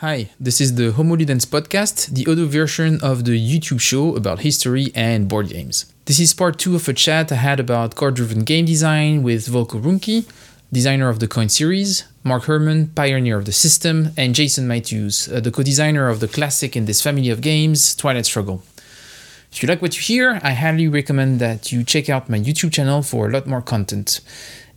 Hi, this is the Homo Ludens podcast, the audio version of the YouTube show about history and board games. This is part two of a chat I had about card driven game design with Volko Ruhnke, designer of the Coin series, Mark Herman, pioneer of the system, and Jason Matthews, uh, the co designer of the classic in this family of games, Twilight Struggle. If you like what you hear, I highly recommend that you check out my YouTube channel for a lot more content.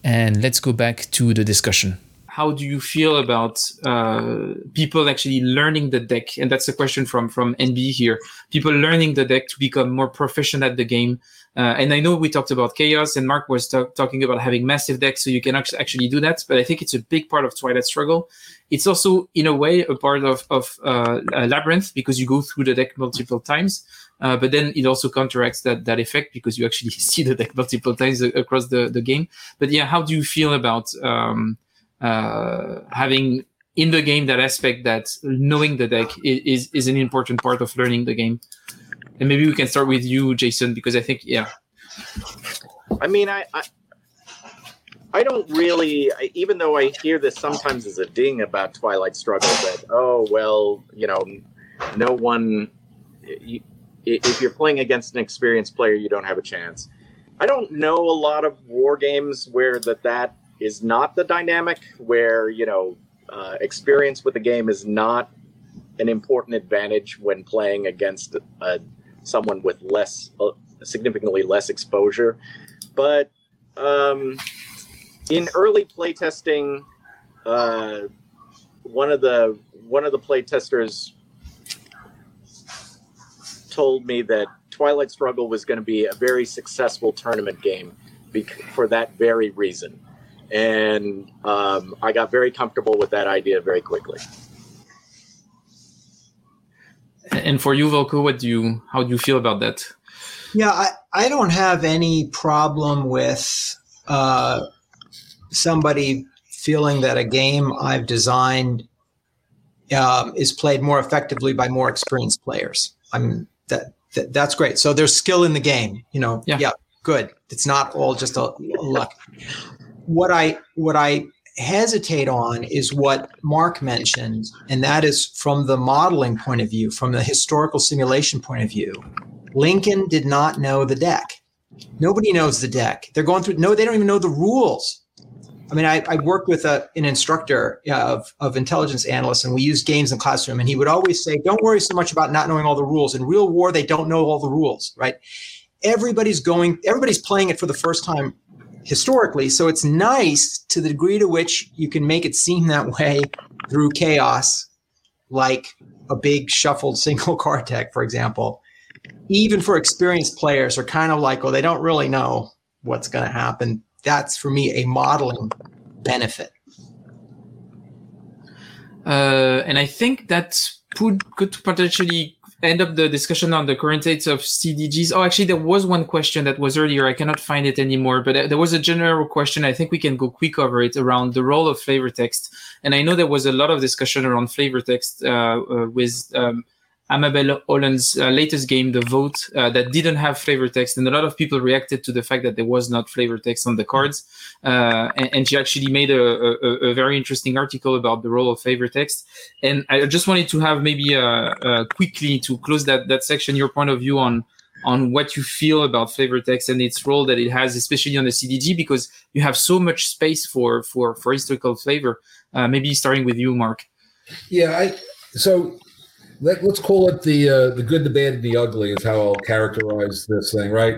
And let's go back to the discussion how do you feel about uh, people actually learning the deck? And that's a question from from NB here. People learning the deck to become more proficient at the game. Uh, and I know we talked about chaos, and Mark was t- talking about having massive decks, so you can actually do that. But I think it's a big part of Twilight Struggle. It's also, in a way, a part of of uh, Labyrinth because you go through the deck multiple times. Uh, but then it also counteracts that that effect because you actually see the deck multiple times across the, the game. But yeah, how do you feel about um, uh, having in the game that aspect that knowing the deck is is an important part of learning the game. And maybe we can start with you, Jason, because I think yeah. I mean, I, I I don't really, even though I hear this sometimes as a ding about Twilight Struggle, that oh well, you know, no one. You, if you're playing against an experienced player, you don't have a chance. I don't know a lot of war games where that that is not the dynamic where you know uh, experience with the game is not an important advantage when playing against uh, someone with less uh, significantly less exposure. But um, in early playtesting uh, one of the one of the playtesters told me that twilight struggle was going to be a very successful tournament game for that very reason and um, I got very comfortable with that idea very quickly. And for you, Volko, what do you how do you feel about that? Yeah, I, I don't have any problem with uh, somebody feeling that a game I've designed um, is played more effectively by more experienced players. I'm that, that that's great. So there's skill in the game. You know, yeah, yeah good. It's not all just a luck what I what I hesitate on is what Mark mentioned, and that is from the modeling point of view, from the historical simulation point of view. Lincoln did not know the deck. Nobody knows the deck. They're going through no, they don't even know the rules. I mean, I, I worked with a, an instructor of, of intelligence analysts, and we used games in classroom. And he would always say, "Don't worry so much about not knowing all the rules. In real war, they don't know all the rules, right? Everybody's going, everybody's playing it for the first time historically. So it's nice to the degree to which you can make it seem that way through chaos, like a big shuffled single card deck, for example. Even for experienced players are kind of like, well, they don't really know what's going to happen. That's for me a modeling benefit. Uh, and I think that could could potentially end up the discussion on the current states of CDGs. Oh, actually, there was one question that was earlier. I cannot find it anymore, but there was a general question. I think we can go quick over it around the role of flavor text. And I know there was a lot of discussion around flavor text uh, uh, with um, Amabel Holland's uh, latest game, The Vote, uh, that didn't have flavor text, and a lot of people reacted to the fact that there was not flavor text on the cards. Uh, and, and, she actually made a, a, a, very interesting article about the role of flavor text. And I just wanted to have maybe uh, uh, quickly to close that that section, your point of view on on what you feel about flavor text and its role that it has, especially on the CDG, because you have so much space for for for historical flavor. Uh, maybe starting with you, Mark. Yeah, I so let, us call it the uh, the good, the bad, and the ugly is how I'll characterize this thing, right?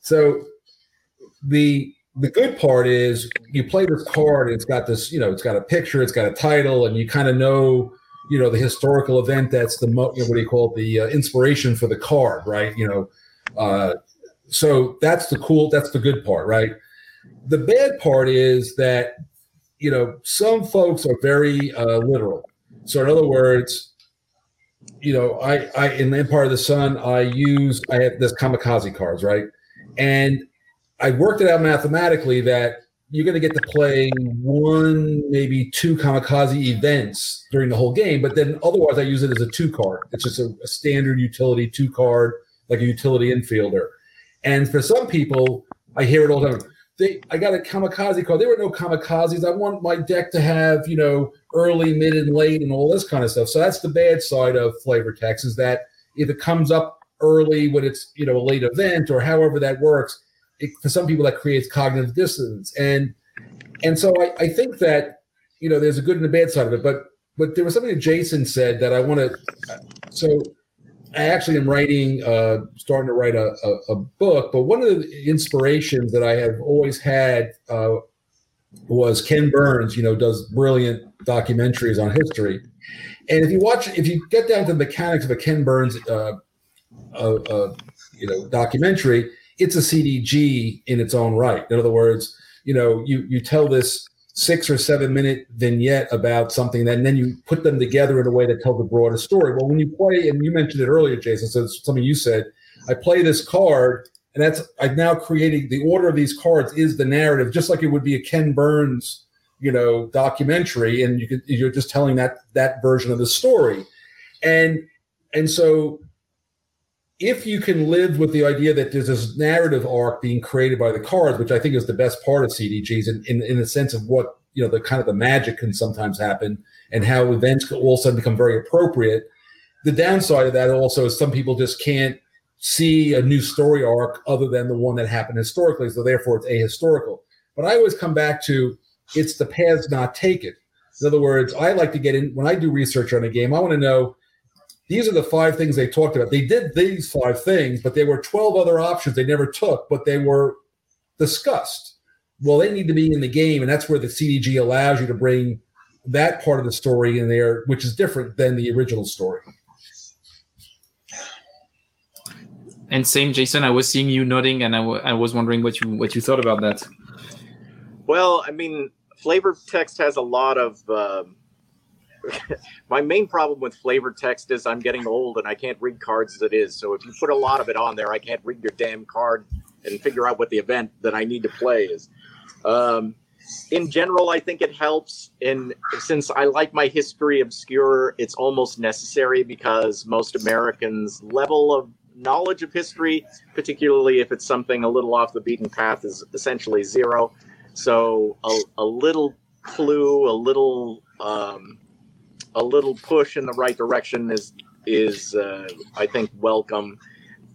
So the the good part is you play this card, it's got this, you know, it's got a picture, it's got a title, and you kind of know, you know, the historical event that's the mo- what do you call it, the uh, inspiration for the card, right? You know, uh, so that's the cool, that's the good part, right? The bad part is that you know some folks are very uh, literal. So in other words, you know, I, I in the Empire of the Sun, I use I have this kamikaze cards, right? And I worked it out mathematically that you're going to get to play one, maybe two kamikaze events during the whole game, but then otherwise I use it as a two card. It's just a, a standard utility two card, like a utility infielder. And for some people, I hear it all the time. They I got a kamikaze card. There were no kamikazes. I want my deck to have you know early, mid, and late, and all this kind of stuff. So that's the bad side of flavor text is that if it comes up early when it's you know a late event or however that works, it, for some people that creates cognitive dissonance. And and so I, I think that you know there's a good and a bad side of it. But but there was something that Jason said that I want to. So I actually am writing, uh, starting to write a, a, a, book. But one of the inspirations that I have always had uh, was Ken Burns. You know, does brilliant documentaries on history. And if you watch, if you get down to the mechanics of a Ken Burns, uh, uh, uh you know, documentary, it's a CDG in its own right. In other words, you know, you you tell this six or seven minute vignette about something, and then you put them together in a way that tells a broader story. Well, when you play, and you mentioned it earlier, Jason, so it's something you said, I play this card, and that's I've now created the order of these cards is the narrative, just like it would be a Ken Burns, you know, documentary, and you could you're just telling that that version of the story, and and so if you can live with the idea that there's this narrative arc being created by the cards, which I think is the best part of CDGs, in, in, in the sense of what you know, the kind of the magic can sometimes happen, and how events can all of a sudden become very appropriate. The downside of that also is some people just can't see a new story arc other than the one that happened historically, so therefore it's ahistorical. But I always come back to it's the paths not taken. In other words, I like to get in when I do research on a game. I want to know these are the five things they talked about. They did these five things, but there were 12 other options they never took, but they were discussed. Well, they need to be in the game, and that's where the CDG allows you to bring that part of the story in there, which is different than the original story. And same, Jason. I was seeing you nodding, and I, w- I was wondering what you what you thought about that. Well, I mean, flavor text has a lot of um, my main problem with flavor text is I'm getting old and I can't read cards as it is. So if you put a lot of it on there, I can't read your damn card and figure out what the event that I need to play is. Um, in general, I think it helps. And since I like my history obscure, it's almost necessary because most Americans' level of knowledge of history, particularly if it's something a little off the beaten path, is essentially zero. So a, a little clue, a little um, a little push in the right direction is is uh, I think welcome.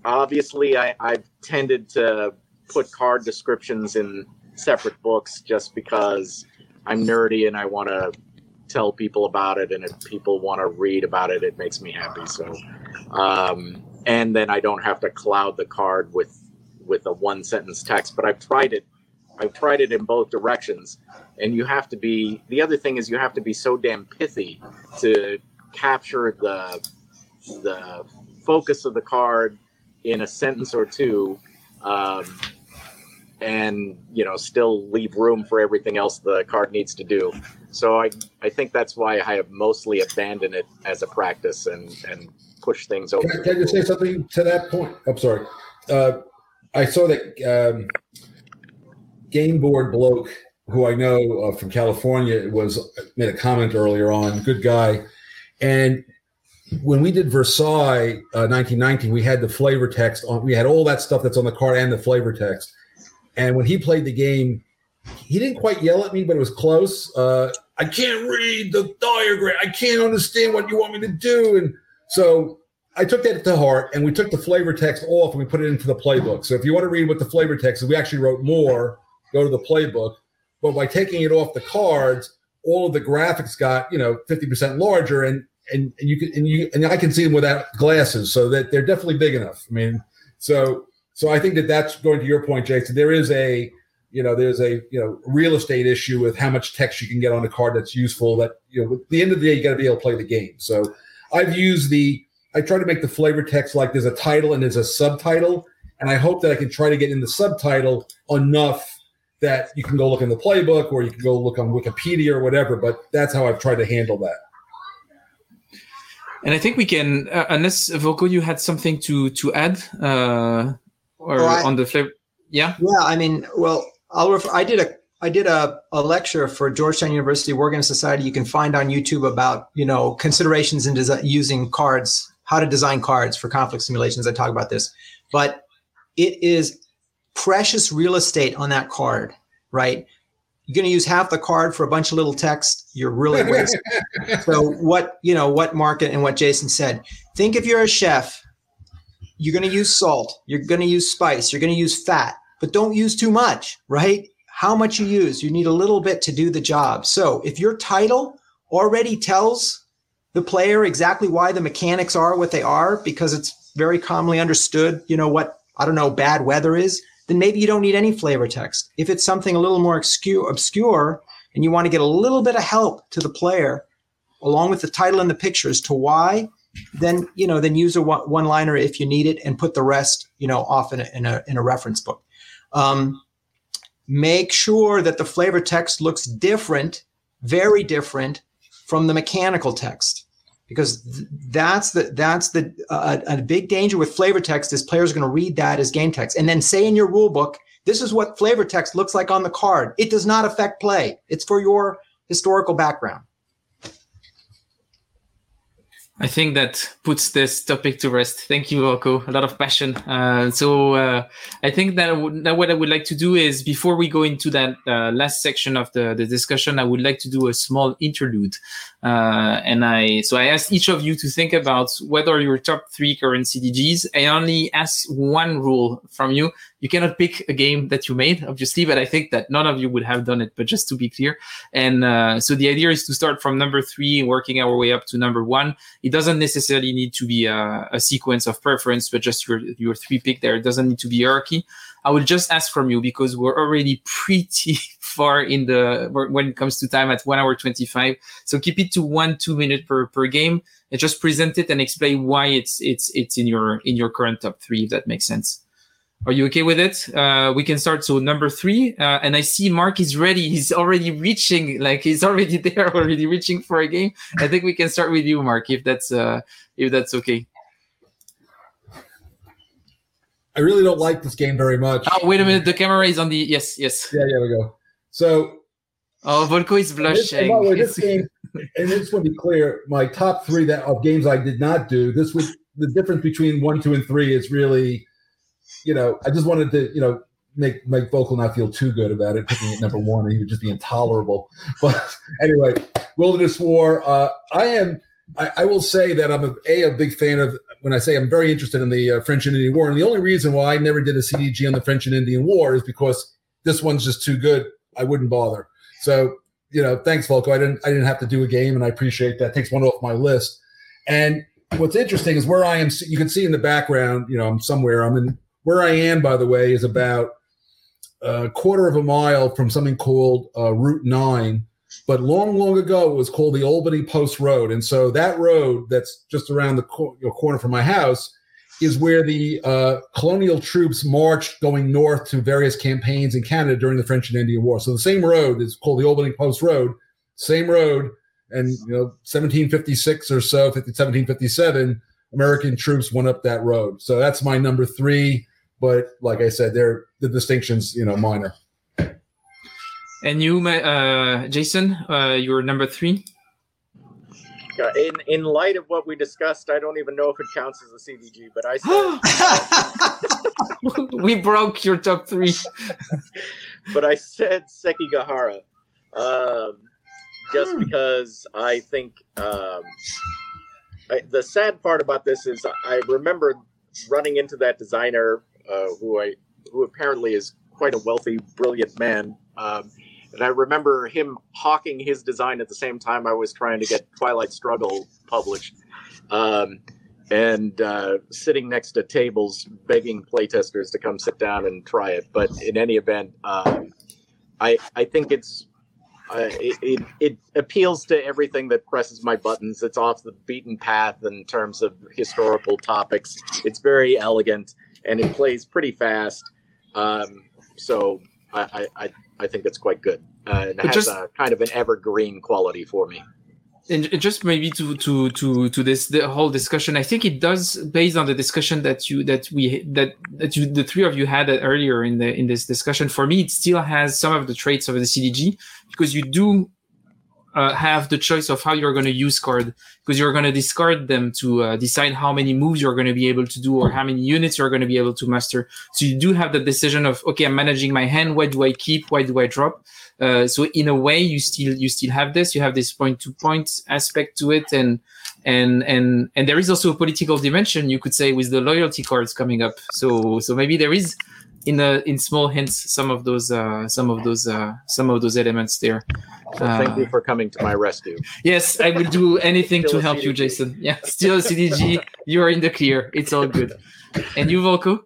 Obviously, I, I've tended to put card descriptions in separate books just because I'm nerdy and I want to tell people about it, and if people want to read about it, it makes me happy. So, um, and then I don't have to cloud the card with with a one sentence text. But I've tried it I've tried it in both directions, and you have to be. The other thing is you have to be so damn pithy to capture the the focus of the card in a sentence or two, um, and you know still leave room for everything else the card needs to do. So I I think that's why I have mostly abandoned it as a practice and and push things over. Can, can I just say something to that point? I'm sorry. Uh, I saw that. Um, game board bloke who I know uh, from California was made a comment earlier on. Good guy, and when we did Versailles uh, 1919, we had the flavor text on. We had all that stuff that's on the card and the flavor text. And when he played the game, he didn't quite yell at me, but it was close. Uh, I can't read the diagram. I can't understand what you want me to do. And so I took that to heart, and we took the flavor text off and we put it into the playbook. So if you want to read what the flavor text is, we actually wrote more go to the playbook. But by taking it off the cards, all of the graphics got you know 50% larger, and and, and you can and you and I can see them without glasses, so that they're definitely big enough. I mean, so so I think that that's going to your point, Jason. There is a you know there's a you know real estate issue with how much text you can get on a card that's useful. That you know at the end of the day, you got to be able to play the game. So I've used the I try to make the flavor text like there's a title and there's a subtitle, and I hope that I can try to get in the subtitle enough that you can go look in the playbook or you can go look on Wikipedia or whatever. But that's how I've tried to handle that. And I think we can, uh, unless Volko, you had something to to add uh, or oh, I, on the flavor. Yeah. Yeah. I mean, well, I'll refer. I did a I did a, a lecture for Georgetown University Wargame Society. You can find on YouTube about you know considerations in desi- using cards, how to design cards for conflict simulations. I talk about this, but it is precious real estate on that card, right? You're going to use half the card for a bunch of little text. You're really wasting. so what you know, what Mark and what Jason said. Think if you're a chef, you're going to use salt, you're going to use spice, you're going to use fat, but don't use too much, right? How much you use, you need a little bit to do the job. So if your title already tells the player exactly why the mechanics are what they are, because it's very commonly understood, you know, what I don't know, bad weather is, then maybe you don't need any flavor text. If it's something a little more obscure, and you want to get a little bit of help to the player along with the title and the pictures to why, then you know, then use a one liner if you need it and put the rest, you know, off in a, in a, in a reference book. Um, make sure that the flavor text looks different, very different from the mechanical text because th- that's the that's the uh, a big danger with flavor text is players are going to read that as game text. And then say in your rule book this is what flavor text looks like on the card. It does not affect play. It's for your historical background I think that puts this topic to rest. Thank you, Volko. A lot of passion. Uh, so uh, I think that, that what I would like to do is before we go into that uh, last section of the, the discussion, I would like to do a small interlude. Uh, and I so I asked each of you to think about whether your top three current CDGs. I only ask one rule from you you cannot pick a game that you made, obviously, but I think that none of you would have done it. But just to be clear, and uh, so the idea is to start from number three, working our way up to number one. It doesn't necessarily need to be a, a sequence of preference, but just your your three pick there. It doesn't need to be hierarchy. I will just ask from you because we're already pretty far in the when it comes to time at one hour 25. So keep it to one, two minute per, per game and just present it and explain why it's, it's, it's in your, in your current top three, if that makes sense. Are you okay with it? Uh, we can start. So number three, uh, and I see Mark is ready. He's already reaching, like he's already there, already reaching for a game. I think we can start with you, Mark, if that's uh, if that's okay. I really don't like this game very much. Oh, wait a minute. The camera is on the yes, yes. Yeah, yeah, we go. So, oh, Volko is blushing. This, way, this game, and this will be clear. My top three that of games I did not do. This was the difference between one, two, and three is really you know, I just wanted to, you know, make make Volko not feel too good about it, picking it number one, and he would just be intolerable. But anyway, Wilderness War. Uh, I am. I, I, will say that I'm a, a, a big fan of. When I say I'm very interested in the uh, French and Indian War, and the only reason why I never did a CDG on the French and Indian War is because this one's just too good. I wouldn't bother. So you know, thanks, Volko. I didn't I didn't have to do a game, and I appreciate that. Takes one off my list. And what's interesting is where I am. You can see in the background. You know, I'm somewhere. I'm in where I am, by the way, is about a quarter of a mile from something called uh, Route 9. But long, long ago, it was called the Albany Post Road. And so that road that's just around the cor- corner from my house is where the uh, colonial troops marched going north to various campaigns in Canada during the French and Indian War. So the same road is called the Albany Post Road, same road. And, you know, 1756 or so, 1757, American troops went up that road. So that's my number three but like I said, they're the distinctions, you know, minor. And you, uh, Jason, uh, you're number three. In in light of what we discussed, I don't even know if it counts as a CDG, but I said we broke your top three. but I said Sekigahara, um, just hmm. because I think um, I, the sad part about this is I remember running into that designer uh, who I who apparently is quite a wealthy, brilliant man. Um, and I remember him hawking his design at the same time I was trying to get Twilight Struggle published, um, and uh, sitting next to tables begging playtesters to come sit down and try it. But in any event, um, I I think it's uh, it, it, it, appeals to everything that presses my buttons. It's off the beaten path in terms of historical topics. It's very elegant and it plays pretty fast. Um, so I, I, I think it's quite good. Uh, it has just, a kind of an evergreen quality for me. And just maybe to to to to this the whole discussion, I think it does based on the discussion that you that we that that you the three of you had earlier in the in this discussion. For me, it still has some of the traits of the CDG because you do uh, have the choice of how you're going to use card because you're going to discard them to uh, decide how many moves you're going to be able to do or how many units you're going to be able to master. So you do have the decision of okay, I'm managing my hand. Why do I keep? Why do I drop? Uh, so in a way, you still you still have this. You have this point to point aspect to it, and and and and there is also a political dimension. You could say with the loyalty cards coming up. So so maybe there is in the in small hints some of those uh, some of those uh, some of those elements there. So thank you for coming to my rescue. Yes, I will do anything to help you, Jason. Yeah, still a CDG. You are in the clear. It's all good. And you, Volko?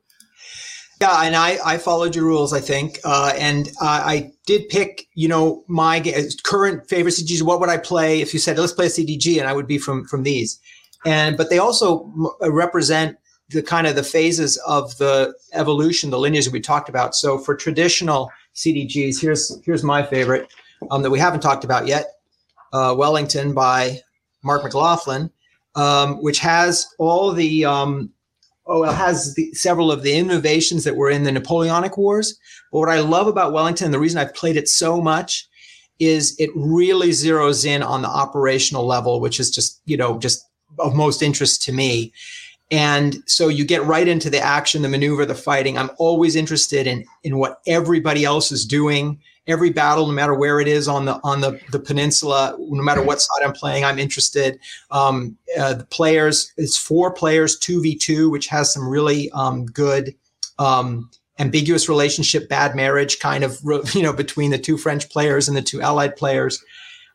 Yeah, and I, I followed your rules, I think, uh, and uh, I did pick, you know, my current favorite CDGs. What would I play if you said let's play a CDG, and I would be from from these, and but they also represent the kind of the phases of the evolution, the lineage that we talked about. So for traditional CDGs, here's here's my favorite um, that we haven't talked about yet, uh, Wellington by Mark McLaughlin, um, which has all the um, oh, it has the, several of the innovations that were in the Napoleonic Wars. But what I love about Wellington, and the reason I've played it so much, is it really zeroes in on the operational level, which is just you know just of most interest to me. And so you get right into the action, the maneuver, the fighting. I'm always interested in in what everybody else is doing. Every battle, no matter where it is on the on the, the peninsula, no matter what side I'm playing, I'm interested. Um, uh, the players, it's four players, two v two, which has some really um, good um, ambiguous relationship, bad marriage kind of you know between the two French players and the two Allied players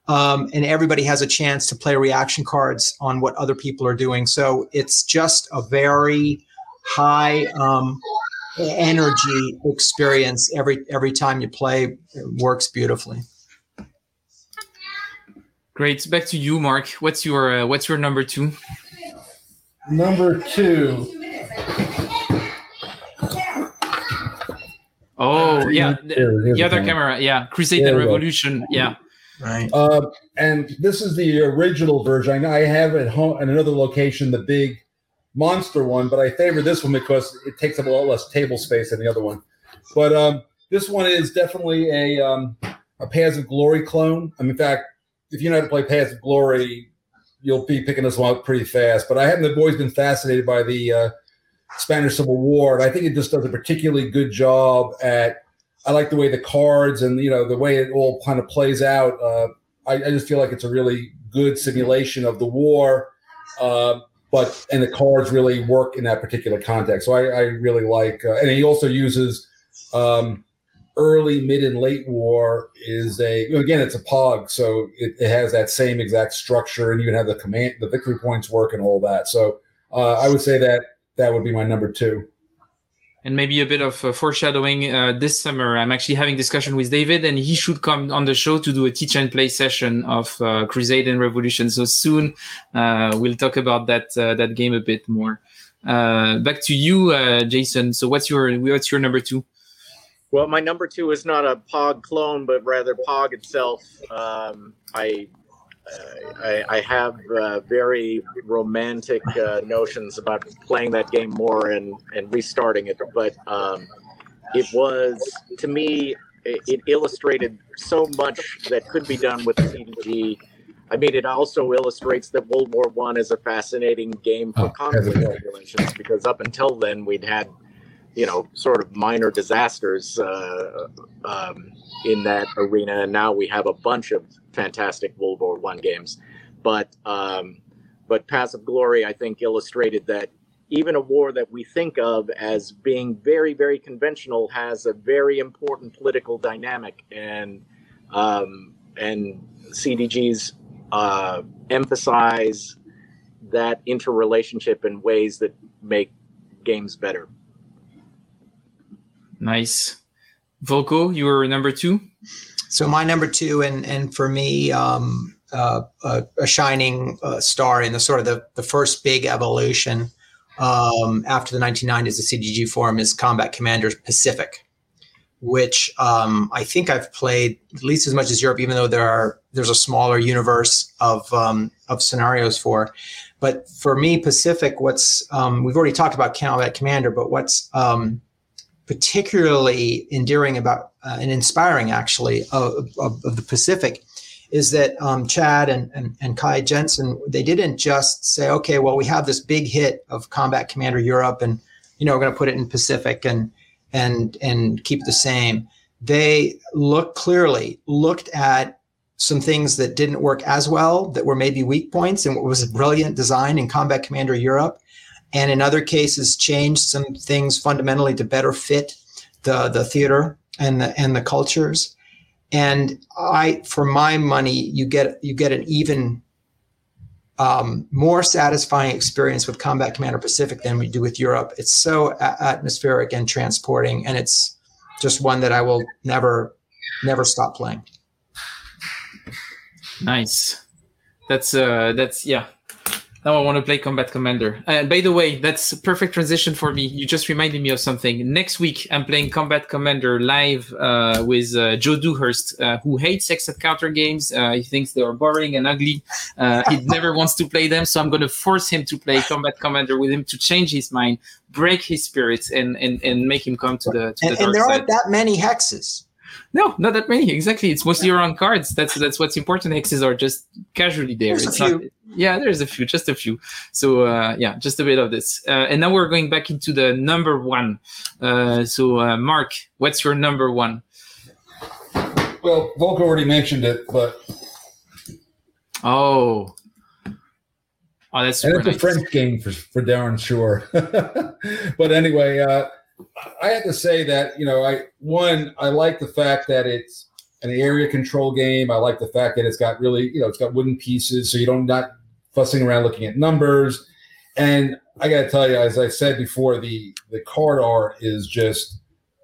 um, and everybody has a chance to play reaction cards on what other people are doing. So it's just a very high um, energy experience every every time you play. It works beautifully. Great. Back to you, Mark. What's your uh, what's your number two? Number two. Oh yeah, the, the other camera. Yeah, Crusade and Revolution. Yeah. Right. Uh, and this is the original version. I have at home in another location the big monster one, but I favor this one because it takes up a lot less table space than the other one. But um, this one is definitely a um, a Paths of Glory clone. I mean, in fact, if you know how to play Paths of Glory, you'll be picking this one up pretty fast. But I haven't always been fascinated by the uh, Spanish Civil War, and I think it just does a particularly good job at I like the way the cards and you know the way it all kind of plays out. Uh, I, I, just feel like it's a really good simulation of the war, uh, but and the cards really work in that particular context. So I, I really like, uh, and he also uses um, early, mid, and late war is a again it's a pog, so it, it, has that same exact structure, and you can have the command, the victory points work, and all that. So uh, I would say that that would be my number two and maybe a bit of uh, foreshadowing uh, this summer. I'm actually having discussion with david and he should come on the show to do a teach and play session of uh, crusade and revolution. So soon uh, we'll talk about that uh, that game a bit more. Uh, back to you jason. So what's your what's your number two? Well my number two is not a pog clone but rather pog itself. Um, i I, I, have uh, very romantic uh, notions about playing that game more and, and restarting it, but um, it was to me it, it, illustrated so much that could be done with the CDG. I mean, it also illustrates that World War One is a fascinating game for oh, conflict simulations because up until then we'd had, you know, sort of minor disasters uh, um, in that arena, and now we have a bunch of fantastic World War One games. But um, but Paths of Glory, I think, illustrated that even a war that we think of as being very very conventional has a very important political dynamic, and um, and CDGs uh, emphasize that interrelationship in ways that make games better. Nice. Volko, you were number two. So my number two, and and for me, um, uh, a, a, shining uh, star in the sort of the, the first big evolution um, after the 1990s, the CDG form is Combat Commanders Pacific, which um, I think I've played at least as much as Europe, even though there are there's a smaller universe of um, of scenarios for. But for me, Pacific, what's um, we've already talked about Combat Commander, but what's um, particularly endearing about uh, and inspiring actually of, of, of, the Pacific is that um, Chad and, and, and Kai Jensen, they didn't just say, okay, well, we have this big hit of Combat Commander Europe and, you know, we're going to put it in Pacific and, and, and keep the same. They looked clearly, looked at some things that didn't work as well, that were maybe weak points and what was a brilliant design in Combat Commander Europe. And in other cases, changed some things fundamentally to better fit the, the theater and the, and the cultures and I, for my money, you get you get an even um, more satisfying experience with Combat Commander Pacific than we do with Europe. It's so a- atmospheric and transporting, and it's just one that I will never never stop playing. Nice. That's uh that's yeah. Now I want to play Combat Commander. And uh, by the way, that's a perfect transition for me. You just reminded me of something. Next week, I'm playing Combat Commander live uh, with uh, Joe Dewhurst, uh, who hates Hex and Counter games. Uh, he thinks they are boring and ugly. Uh, he never wants to play them, so I'm going to force him to play Combat Commander with him to change his mind, break his spirits, and and, and make him come to the to and, the and there side. aren't that many hexes. No, not that many. Exactly. It's mostly around cards. That's that's what's important. X's are just casually there. There's it's not, yeah, there's a few, just a few. So uh, yeah, just a bit of this. Uh, and now we're going back into the number one. Uh, so uh, Mark, what's your number one? Well, Volk already mentioned it, but Oh, oh, that's and it's a. French game for, for Darren Shore. but anyway, uh, I have to say that you know, I one I like the fact that it's an area control game. I like the fact that it's got really you know it's got wooden pieces, so you don't not fussing around looking at numbers. And I got to tell you, as I said before, the the card art is just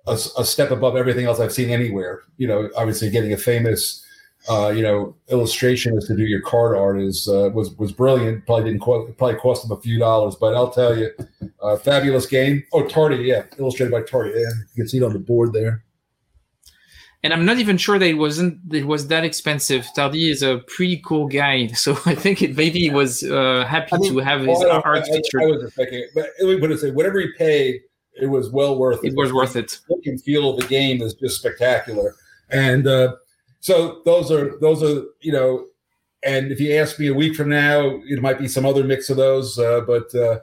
a, a step above everything else I've seen anywhere. You know, obviously getting a famous uh, you know, illustration as to do your card art is uh, was was brilliant. Probably didn't cost, probably cost them a few dollars, but I'll tell you, uh, fabulous game. Oh, Tardi, yeah, illustrated by Tardi. Yeah, you can see it on the board there. And I'm not even sure that it wasn't it was that expensive. Tardi is a pretty cool guy, so I think it maybe he was uh, happy I mean, to have his Well, I, art I- I- featured. I was just thinking, but it would say whatever he paid, it was well worth it. it was worth it. look and feel of the game is just spectacular. And uh, so those are those are you know, and if you ask me a week from now, it might be some other mix of those. Uh, but uh,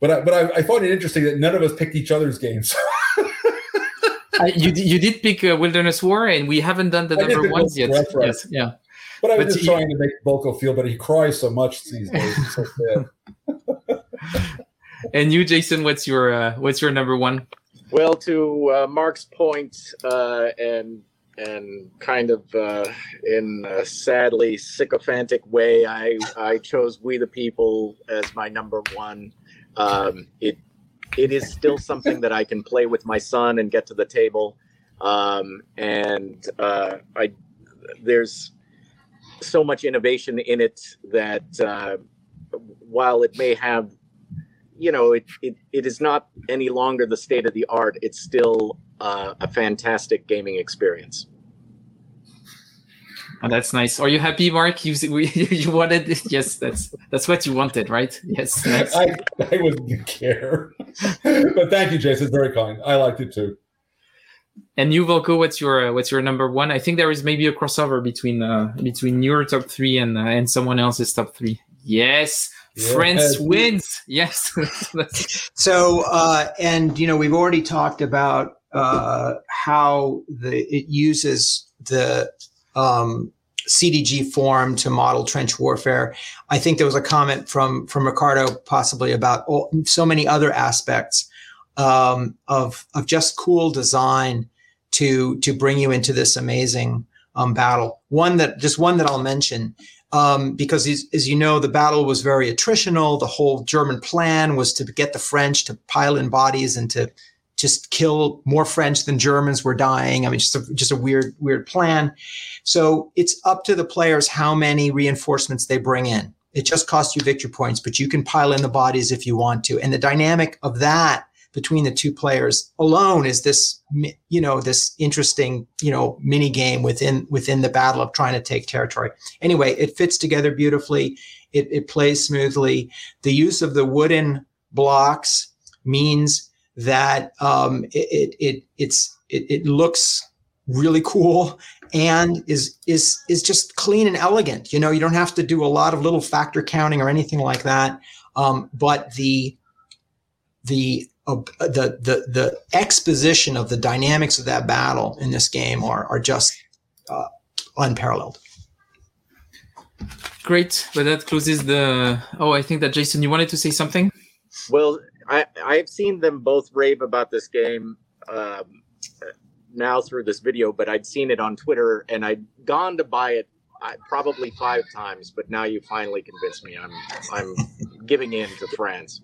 but I, but I, I find it interesting that none of us picked each other's games. Uh, you you did pick uh, Wilderness War, and we haven't done the I number ones yet. Wilderness War, Yes, yeah. but I was But just he- trying to make Volko feel better. He cries so much these days. It's so. And you, Jason, what's your uh, what's your number one? Well, to uh, Mark's point, uh, and and kind of uh, in a sadly sycophantic way, I I chose We the People as my number one. Um, it it is still something that I can play with my son and get to the table, um, and uh, I there's so much innovation in it that uh, while it may have you know, it, it, it is not any longer the state of the art. It's still uh, a fantastic gaming experience. Oh, that's nice. Are you happy, Mark? You we, you wanted yes, that's that's what you wanted, right? Yes. Nice. I I wouldn't care. but thank you, Jason. Very kind. I liked it too. And you, Volko, what's your uh, what's your number one? I think there is maybe a crossover between uh, between your top three and uh, and someone else's top three. Yes, Yes. France wins. Yes. So, uh, and you know, we've already talked about uh, how the it uses the um, CDG form to model trench warfare. I think there was a comment from from Ricardo possibly about all, so many other aspects um, of of just cool design to to bring you into this amazing um, battle. One that just one that I'll mention um, because as, as you know, the battle was very attritional. The whole German plan was to get the French to pile in bodies and to just kill more French than Germans were dying. I mean, just a, just a weird, weird plan. So it's up to the players how many reinforcements they bring in. It just costs you victory points, but you can pile in the bodies if you want to. And the dynamic of that between the two players alone is this, you know, this interesting, you know, mini game within within the battle of trying to take territory anyway, it fits together beautifully. It, it plays smoothly. The use of the wooden blocks means that um, it, it, it it's it, it looks really cool and is is is just clean and elegant. You know, you don't have to do a lot of little factor counting or anything like that. Um, but the the uh, the the the exposition of the dynamics of that battle in this game are are just uh, unparalleled. Great, but that closes the. Oh, I think that Jason, you wanted to say something. Well, I I've seen them both rave about this game um, now through this video, but I'd seen it on Twitter and I'd gone to buy it probably five times, but now you finally convinced me. I'm I'm giving in to France.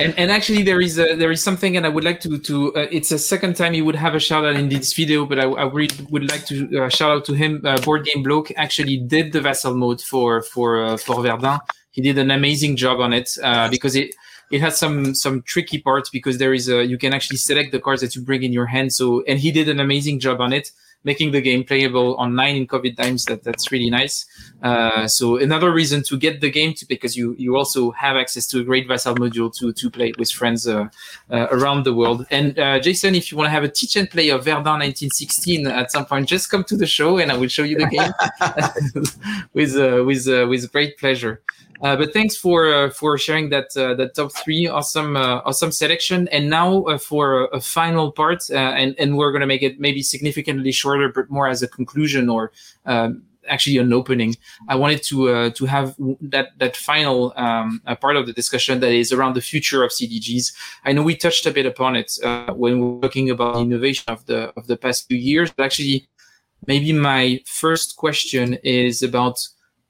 and and actually, there is a, there is something, and I would like to to. Uh, it's a second time you would have a shout out in this video, but I, I would like to uh, shout out to him. Uh, Board Game Bloke actually did the vassal mode for for uh, for Verdun. He did an amazing job on it uh, because it it has some some tricky parts because there is a you can actually select the cards that you bring in your hand. So and he did an amazing job on it making the game playable online in COVID times. That that's really nice. Uh, so another reason to get the game to because you you also have access to a great Vassal module to to play with friends uh, uh, around the world. And uh, Jason, if you want to have a teach and play of Verdun 1916 at some point, just come to the show and I will show you the game with uh, with uh, with great pleasure. Uh, but thanks for uh, for sharing that uh, that top three awesome uh, awesome selection. And now uh, for a, a, final part, uh, and and we're gonna make it maybe significantly shorter, but more as a conclusion or um, actually an opening. I wanted to to have that that final um, part of the discussion that is around the future of CDGs. I know we touched a bit upon it when we were talking about the innovation of the of the past few years, but actually, maybe my first question is about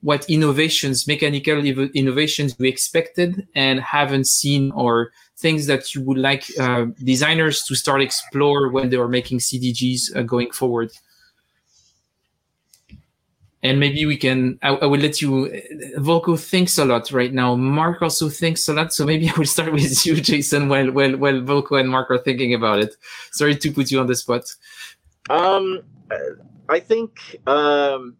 what innovations, mechanical innovations we expected and haven't seen, or things that you would like uh, designers to start explore when they are making CDGs uh, going forward. And maybe we can. I, I, will let you. Volko thinks a lot right now. Mark also thinks a lot. So maybe I will start with you, Jason, while while while Volko and Mark are thinking about it. Sorry to put you on the spot. Um, I think um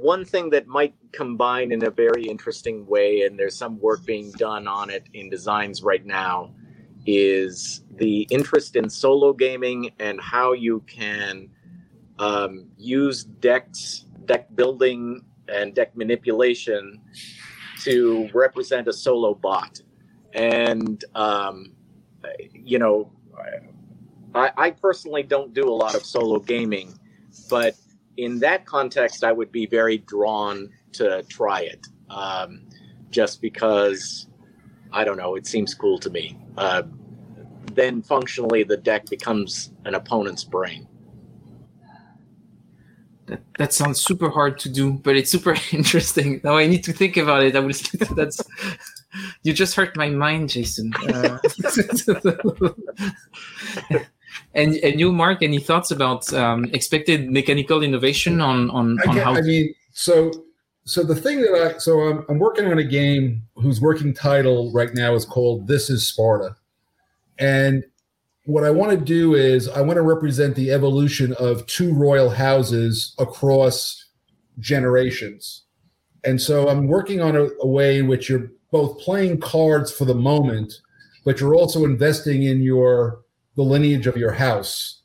one thing that might combine in a very interesting way, and there's some work being done on it in designs right now, is the interest in solo gaming and how you can um, use decks, deck building, and deck manipulation to represent a solo bot. And, um, you know, I, I personally don't do a lot of solo gaming, but in that context, I would be very drawn to try it, um, just because I don't know, it seems cool to me. Uh, then functionally, the deck becomes an opponent's brain. That, that sounds super hard to do, but it's super interesting. Now I need to think about it. I will. That's you just hurt my mind, Jason. Uh, And and you, Mark, any thoughts about um, expected mechanical innovation on on, on how? I mean, so so the thing that I so I'm, I'm working on a game whose working title right now is called "This Is Sparta," and what I want to do is I want to represent the evolution of two royal houses across generations. And so I'm working on a, a, way in which you're both playing cards for the moment, but you're also investing in your the lineage of your house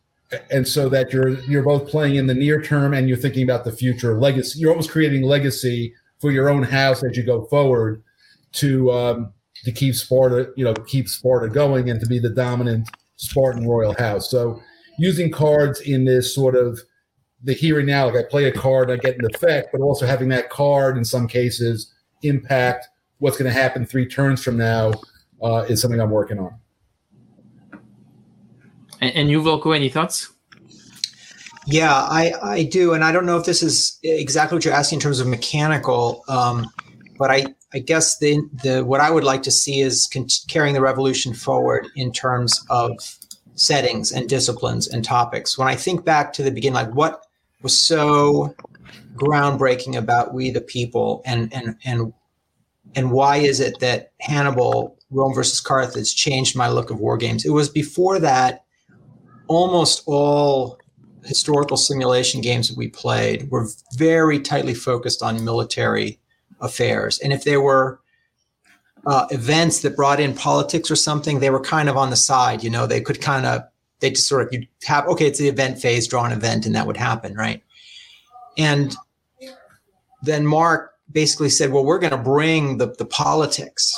and so that you're you're both playing in the near term and you're thinking about the future legacy. You're almost creating legacy for your own house as you go forward to um, to keep Sparta you know keep Sparta going and to be the dominant Spartan royal house. So using cards in this sort of the here and now like I play a card I get an effect but also having that card in some cases impact what's going to happen three turns from now uh, is something I'm working on and, and you, Volko, any thoughts? Yeah, I, I do. And I don't know if this is exactly what you're asking in terms of mechanical, um, but I, I guess the, the what I would like to see is con- carrying the revolution forward in terms of settings and disciplines and topics. When I think back to the beginning, like what was so groundbreaking about We the People and and and and why is it that Hannibal Rome versus Carthage changed my look of war games? It was before that almost all historical simulation games that we played were very tightly focused on military affairs. And if there were uh, events that brought in politics or something, they were kind of on the side. You know, they could kind of They just sort of you have okay, it's the event phase, draw an event, and that would happen, right? And then Mark basically said, well, we're going to bring the, the politics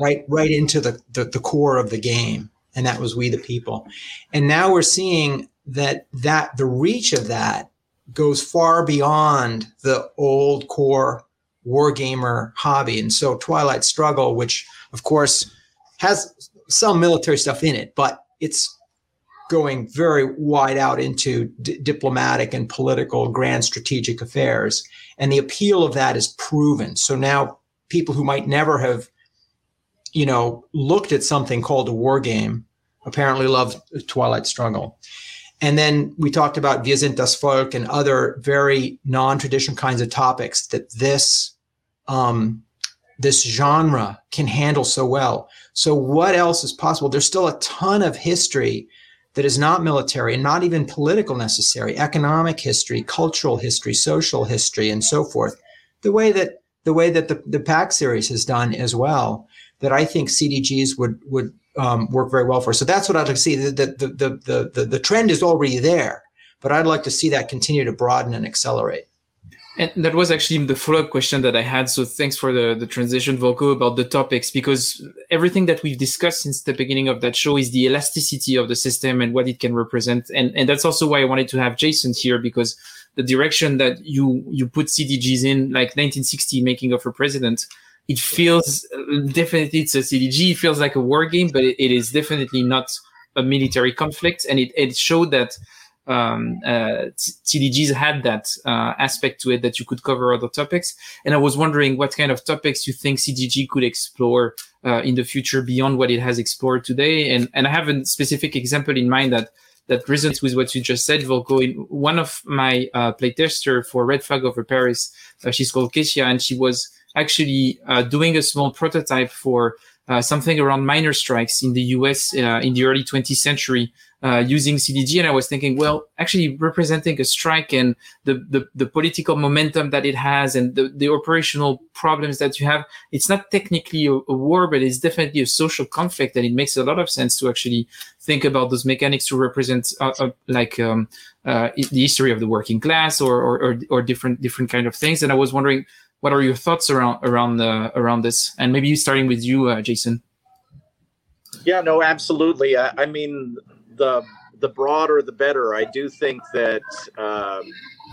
right right into the, the, the core of the game. And that was We the People. And now we're seeing that that the reach of that goes far beyond the old core wargamer hobby. And so Twilight Struggle, which of course has some military stuff in it, but it's going very wide out into d- diplomatic and political grand strategic affairs. And the appeal of that is proven. So now people who might never have, you know, looked at something called a war game apparently loved Twilight Struggle. And then we talked about Wir sind das Volk and other very non-traditional kinds of topics that this um, this genre can handle so well. So what else is possible? There's still a ton of history that is not military and not even political necessary, economic history, cultural history, social history, and so forth. The way that the way that the, the PAX series has done as well, that I think CDGs would would um, work very well for. So that's what I'd like to see. The the, the the the trend is already there, but I'd like to see that continue to broaden and accelerate. And that was actually the follow-up question that I had. So thanks for the, the transition, Volko, about the topics, because everything that we've discussed since the beginning of that show is the elasticity of the system and what it can represent. And, and that's also why I wanted to have Jason here, because the direction that you, you put CDGs in, like 1960 making of a president, it feels definitely it's a CDG. It feels like a war game, but it, it is definitely not a military conflict. And it, it showed that um, uh, CDGs had that uh, aspect to it that you could cover other topics. And I was wondering what kind of topics you think CDG could explore uh, in the future beyond what it has explored today. And and I have a specific example in mind that that resonates with what you just said, Volko. In one of my uh, playtester for Red Flag over Paris, uh, she's called Kesia, and she was actually uh, doing a small prototype for uh, something around miner strikes in the US uh, in the early 20th century using CDG. And I was thinking, well, actually representing a strike and the, the, the political momentum that it has and the, the operational problems that you have, it's not technically a, a, war, but it's definitely a social conflict. And it makes a lot of sense to actually think about those mechanics to represent uh, uh, like um, uh, the history of the working class or, or, or, or, different different kind of things. And I was wondering, what are your thoughts around around the around this? And maybe starting with you, uh, Jason. Yeah, no, absolutely. I, I mean, the the broader the better. I do think that um,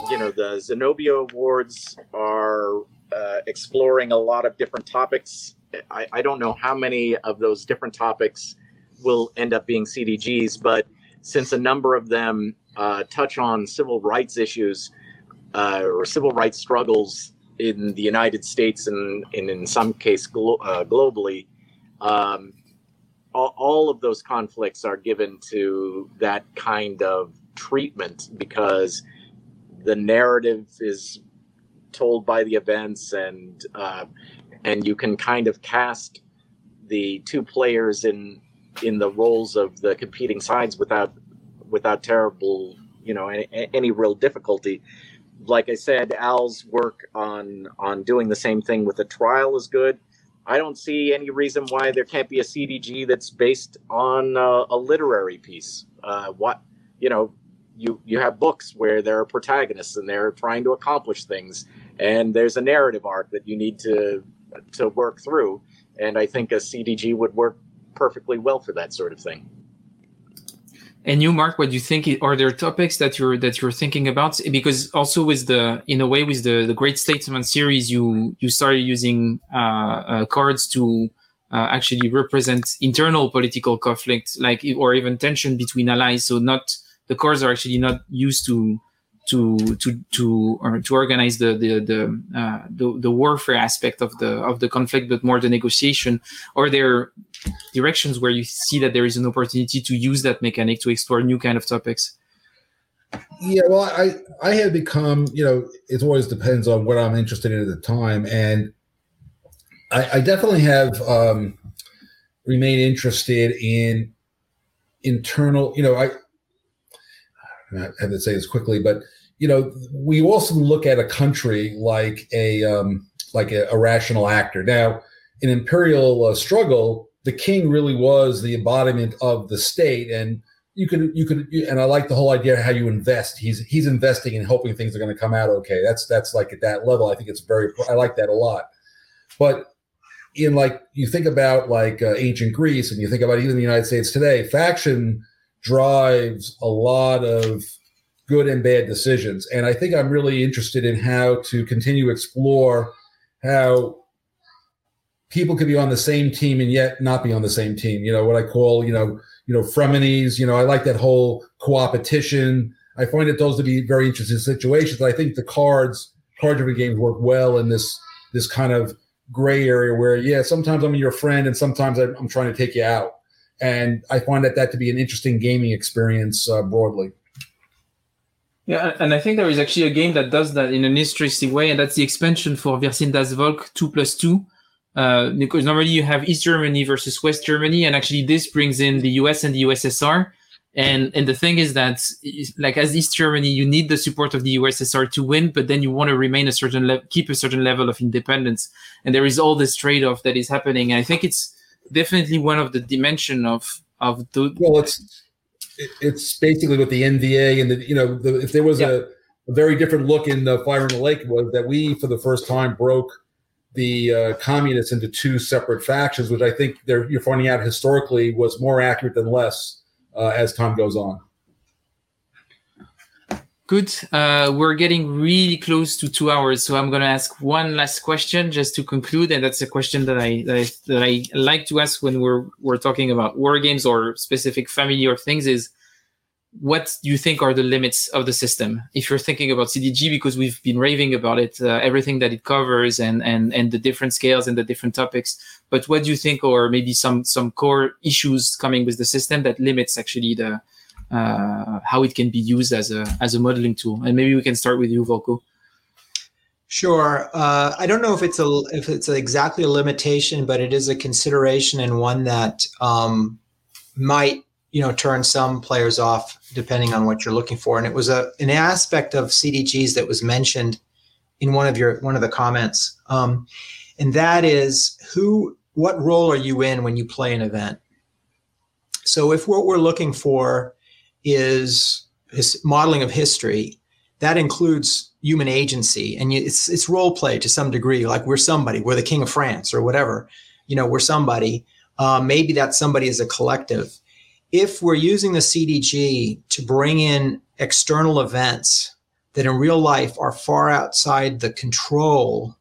you know the Zenobia Awards are uh, exploring a lot of different topics. I, I, don't know how many of those different topics will end up being CDGs, but since a number of them uh, touch on civil rights issues uh, or civil rights struggles in the United States and, and in some case glo- uh, globally, um, all, all of those conflicts are given to that kind of treatment because the narrative is told by the events and uh, and you can kind of cast the two players in in the roles of the competing sides without without terrible you know any, any real difficulty like i said al's work on on doing the same thing with a trial is good I don't see any reason why there can't be a CDG that's based on uh, a literary piece. Uh, what you know, you you have books where there are protagonists and they're trying to accomplish things, and there's a narrative arc that you need to to work through. And I think a CDG would work perfectly well for that sort of thing. And you, Mark, what you think? Are there topics that you're that you're thinking about? Because also with the in a way with the the Great Statesman series, you you started using uh, uh, cards to uh, actually represent internal political conflict, like or even tension between allies. So not the cards are actually not used to to to to or to organize the the the, uh, the, the warfare aspect of the of the conflict, but more the negotiation. Are there directions where you see that there is an opportunity to use that mechanic to explore new kind of topics? Yeah, well, I I have become you know it always depends on what I'm interested in at the time, and I, I definitely have um, remained interested in internal. You know, I I have to say this quickly, but you know, we also look at a country like a um, like a, a rational actor. Now, in imperial uh, struggle, the king really was the embodiment of the state, and you could you could and I like the whole idea of how you invest. He's he's investing and hoping things are going to come out okay. That's that's like at that level. I think it's very I like that a lot. But in like you think about like uh, ancient Greece and you think about even the United States today, faction drives a lot of good and bad decisions. And I think I'm really interested in how to continue explore how people could be on the same team and yet not be on the same team. You know, what I call, you know, you know, frenemies, you know, I like that whole co-opetition. I find that those to be very interesting situations. I think the cards, card driven games work well in this this kind of gray area where, yeah, sometimes I'm your friend and sometimes I'm trying to take you out. And I find that that to be an interesting gaming experience uh, broadly. Yeah, and I think there is actually a game that does that in an interesting way, and that's the expansion for Wir sind Volk 2 plus 2. Uh, because normally you have East Germany versus West Germany, and actually this brings in the US and the USSR. And and the thing is that, like as East Germany, you need the support of the USSR to win, but then you want to remain a certain level, keep a certain level of independence. And there is all this trade-off that is happening. And I think it's definitely one of the dimension of of the. Well, it's it's basically what the NVA and the you know the, if there was yeah. a, a, very different look in the Fire in the Lake was that we for the first time broke the uh, communists into two separate factions, which I think you're finding out historically was more accurate than less uh, as time goes on. Good. Uh, we're getting really close to two hours, so I'm going to ask one last question just to conclude, and that's a question that I, that I that I like to ask when we're we're talking about war games or specific family or things. Is what do you think are the limits of the system? If you're thinking about CDG, because we've been raving about it, uh, everything that it covers, and and and the different scales and the different topics. But what do you think, or maybe some some core issues coming with the system that limits actually the uh, how it can be used as a as a modeling tool. And maybe we can start with you, Volko. Sure. Uh, I don't know if it's a if it's exactly a limitation, but it is a consideration and one that um, might you know turn some players off depending on what you're looking for. And it was a an aspect of CDGs that was mentioned in one of your one of the comments, um, and that is who what role are you in when you play an event? So if what we're looking for is modeling of history. That includes human agency, and it's it's role play to some degree. Like we're somebody, we're the king of France or whatever. You know, we're somebody. Uh, maybe that somebody is a collective. If we're using the CDG to bring in external events that in real life are far outside the control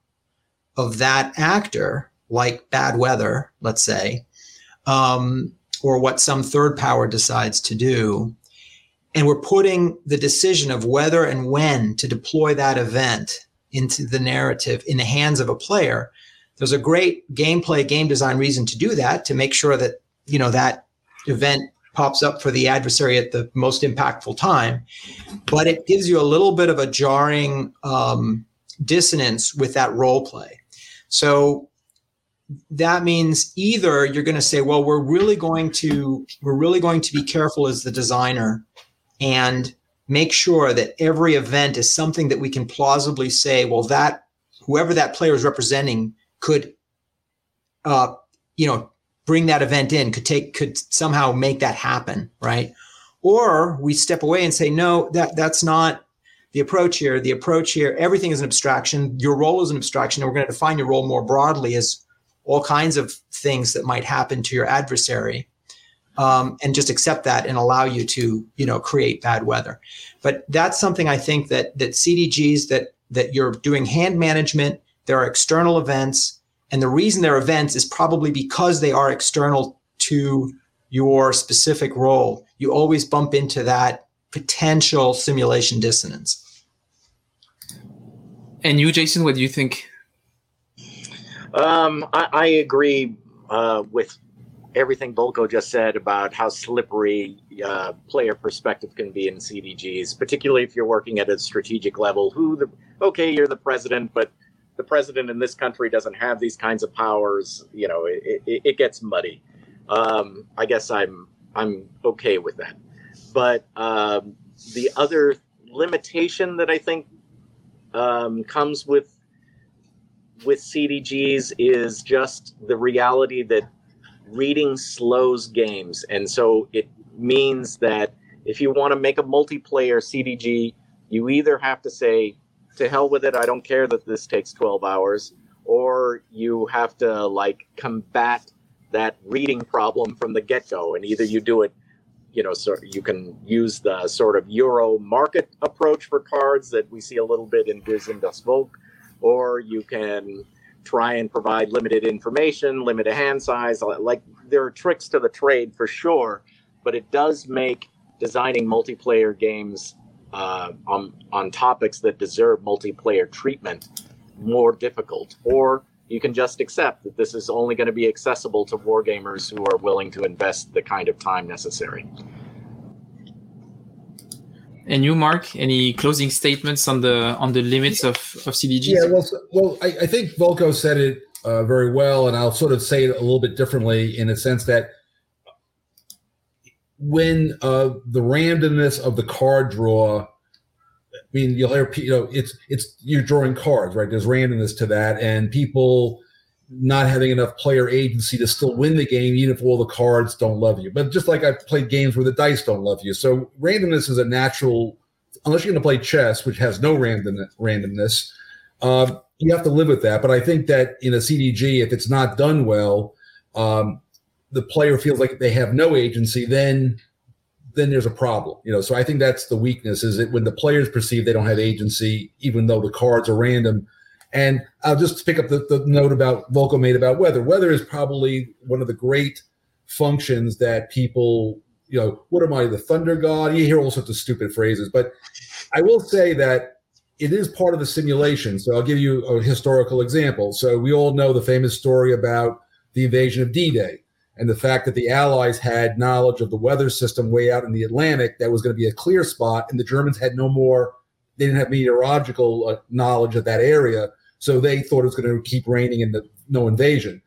of that actor, like bad weather, let's say, um, or what some third power decides to do, and we're putting the decision of whether and when to deploy that event into the narrative in the hands of a player there's a great gameplay game design reason to do that to make sure that you know that event pops up for the adversary at the most impactful time but it gives you a little bit of a jarring um, dissonance with that role play. So that means either you're going to say well we're really going to we're really going to be careful as the designer and make sure that every event is something that we can plausibly say, well, that whoever that player is representing could, uh, you know, bring that event in, could take, could somehow make that happen, right? Or we step away and say, no, that that's not the approach here. The approach here, everything is an abstraction. Your role is an abstraction, and we're going to define your role more broadly as all kinds of things that might happen to your adversary um, and just accept that and allow you to you know create bad weather but that's something i think that that cdgs that that you're doing hand management there are external events and the reason they're events is probably because they are external to your specific role. You always bump into that potential simulation dissonance. And you jason what do you think? Um, I, I, agree uh, with everything Volko just said about how slippery uh, player perspective can be in CDGs, particularly if you're working at a strategic level. Who the okay, you're the president, but the president in this country doesn't have these kinds of powers. You know, it, it, it gets muddy. Um, I guess I'm I'm okay with that. But um, the other limitation that I think um, comes with with CDGs is just the reality that reading slows games, and so it means that if you want to make a multiplayer CDG, you either have to say, "To hell with it! I don't care that this takes 12 hours," or you have to like combat that reading problem from the get-go, and either you do it you know, so you can use the sort of Euro market approach for cards that we see a little bit in Wir sind das Volk, or you can try and provide limited information, limited hand size. Like there are tricks to the trade for sure, but it does make designing multiplayer games uh, on on topics that deserve multiplayer treatment more difficult. Or you can just accept that this is only going to be accessible to wargamers who are willing to invest the kind of time necessary. And you, Mark, any closing statements on the on the limits of, of CDGs? Yeah, well, so, well, I, I, think Volko said it uh, very well, and I'll sort of say it a little bit differently in the sense that when uh, the randomness of the card draw I mean, you'll hear you know it's it's you're drawing cards, right? There's randomness to that, and people not having enough player agency to still win the game, even if all the cards don't love you. But just like I've played games where the dice don't love you, so randomness is a natural. Unless you're going to play chess, which has no random randomness, um, you have to live with that. But I think that in a CDG, if it's not done well, um, the player feels like they have no agency. Then then there's a problem. You know, so I think that's the weakness is that when the players perceive they don't have agency, even though the cards are random. And I'll just pick up the, the note about Volko made about weather. Weather is probably one of the great functions that people, you know, what am I, the thunder god? You hear all sorts of stupid phrases, but I will say that it is part of the simulation. So I'll give you a historical example. So we all know the famous story about the invasion of D-Day and the fact that the Allies had knowledge of the weather system way out in the Atlantic that was going to be a clear spot, and the Germans had no more, they didn't have meteorological uh, knowledge of that area, so they thought it was going to keep raining and no invasion.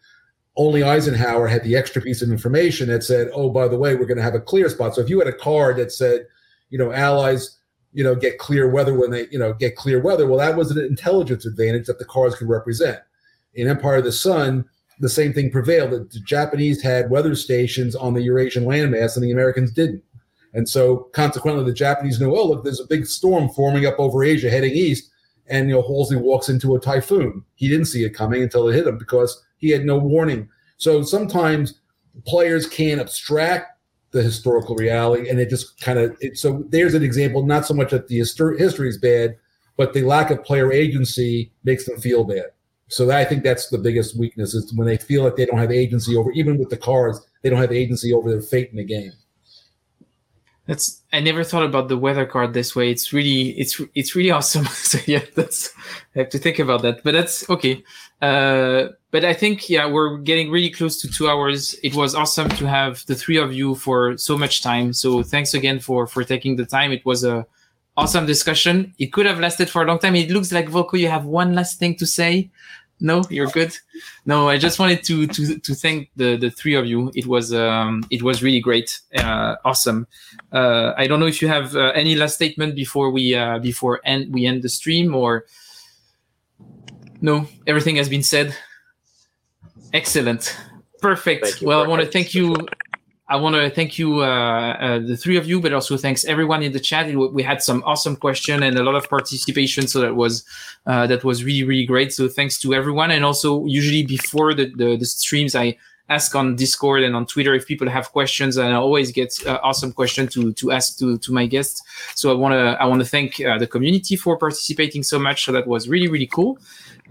Only Eisenhower had the extra piece of information that said, "Oh, by the way, we're going to have a clear spot." So if you had a card that said, you know, Allies, you know, get clear weather when they, you know, get clear weather, well, that was an intelligence advantage that the cards could represent. In Empire of the Sun, the same thing prevailed. That the Japanese had weather stations on the Eurasian landmass, and the Americans didn't. And so, consequently, the Japanese knew, oh, look, there's a big storm forming up over Asia heading east. And, you know, Halsey walks into a typhoon. He didn't see it coming until it hit him because he had no warning. So sometimes players can abstract the historical reality and it just kind of, so there's an example, not so much that the history is bad, but the lack of player agency makes them feel bad. So that, I think that's the biggest weakness is when they feel like they don't have agency over, even with the cards, they don't have agency over their fate in the game. That's I never thought about the weather card this way. It's really it's it's really awesome. so yeah, that's I have to think about that. But that's okay. Uh, but I think yeah, we're getting really close to two hours. It was awesome to have the three of you for so much time. So thanks again for for taking the time. It was a awesome discussion. It could have lasted for a long time. It looks like Volko, you have one last thing to say. No, you're good. No, I just wanted to to to thank the the three of you. It was um it was really great, uh, awesome. Uh, I don't know if you have uh, any last statement before we uh, before end we end the stream or no. Everything has been said. Excellent, perfect. Well, I want to thank you I want to thank you, uh, uh, the three of you, but also thanks everyone in the chat. We had some awesome question and a lot of participation, so that was uh, that was really really great. So thanks to everyone, and also usually before the, the, the streams, I ask on Discord and on Twitter if people have questions, and I always get uh, awesome question to to ask to to my guests. So I want to I want to thank uh, the community for participating so much. So that was really really cool.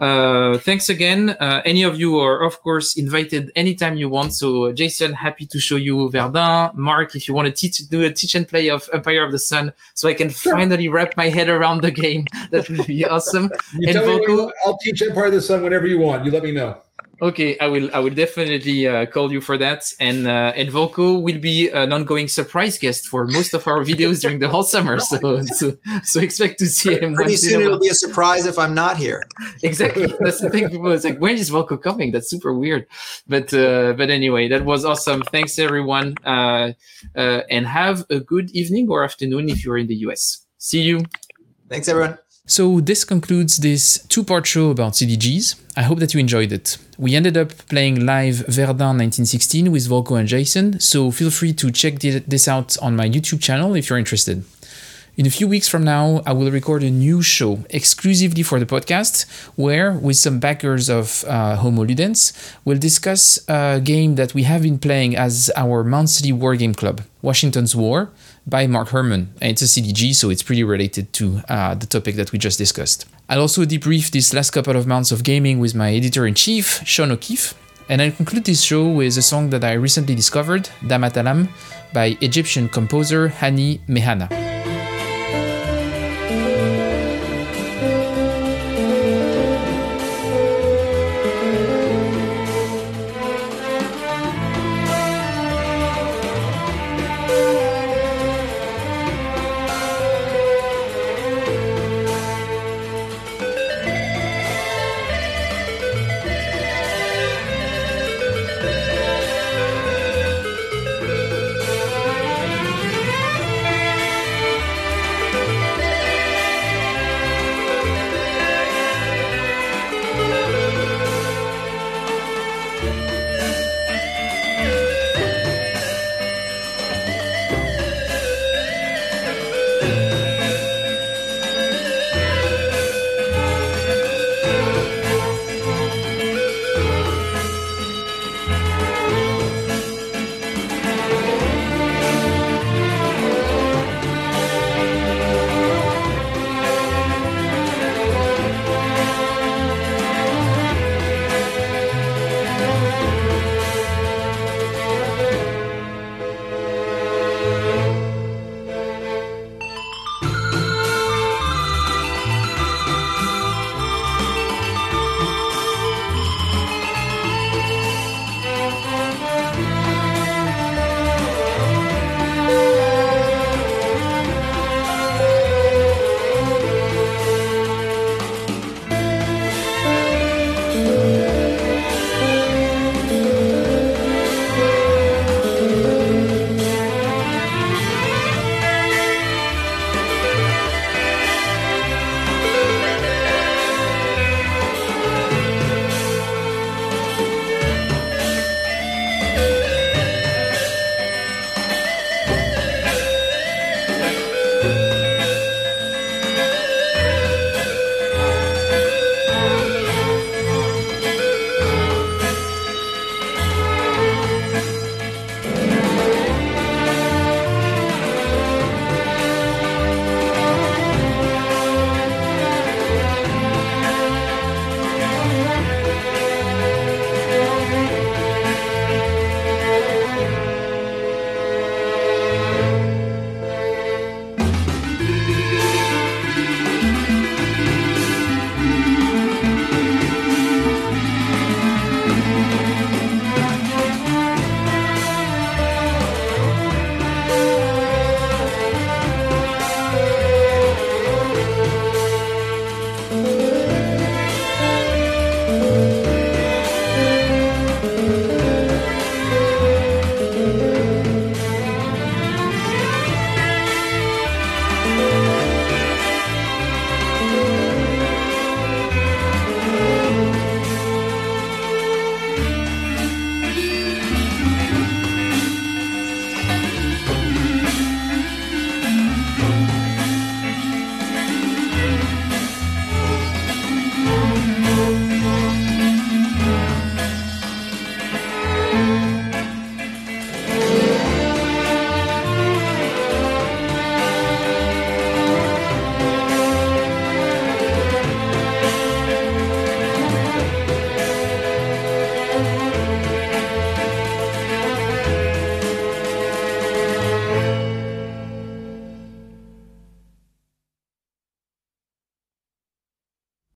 Uh, thanks again. Uh, any of you are, of course, invited anytime you want. So, Jason, happy to show you Verdun. Mark, if you want to teach, do a teach and play of Empire of the Sun, so I can sure. finally wrap my head around the game. That would be awesome. and Volko, I'll teach Empire of the Sun whenever you want. You let me know. Okay, I will. I will definitely uh, call you for that. And uh, and Volko will be an ongoing surprise guest for most of our videos during the whole summer. So so, so expect to see him. Pretty soon it'll be a surprise if I'm not here. Exactly. That's the thing. People is like, when is Volko coming? That's super weird. But uh, but anyway, that was awesome. Thanks everyone, uh, uh, and have a good evening or afternoon if you're in the US. See you. Thanks everyone. So, this concludes this two part show about CDGs. I hope that you enjoyed it. We ended up playing live Verdun 1916 with Volko and Jason, so feel free to check this out on my YouTube channel if you're interested. In a few weeks from now, I will record a new show exclusively for the podcast, where, with some backers of uh, Homo Ludens, we'll discuss a game that we have been playing as our monthly wargame club, Washington's War, by Mark Herman. And it's a CDG, so it's pretty related to uh, the topic that we just discussed. I'll also debrief this last couple of months of gaming with my editor in chief, Sean O'Keefe. And I'll conclude this show with a song that I recently discovered, Damatalam, by Egyptian composer Hani Mehana.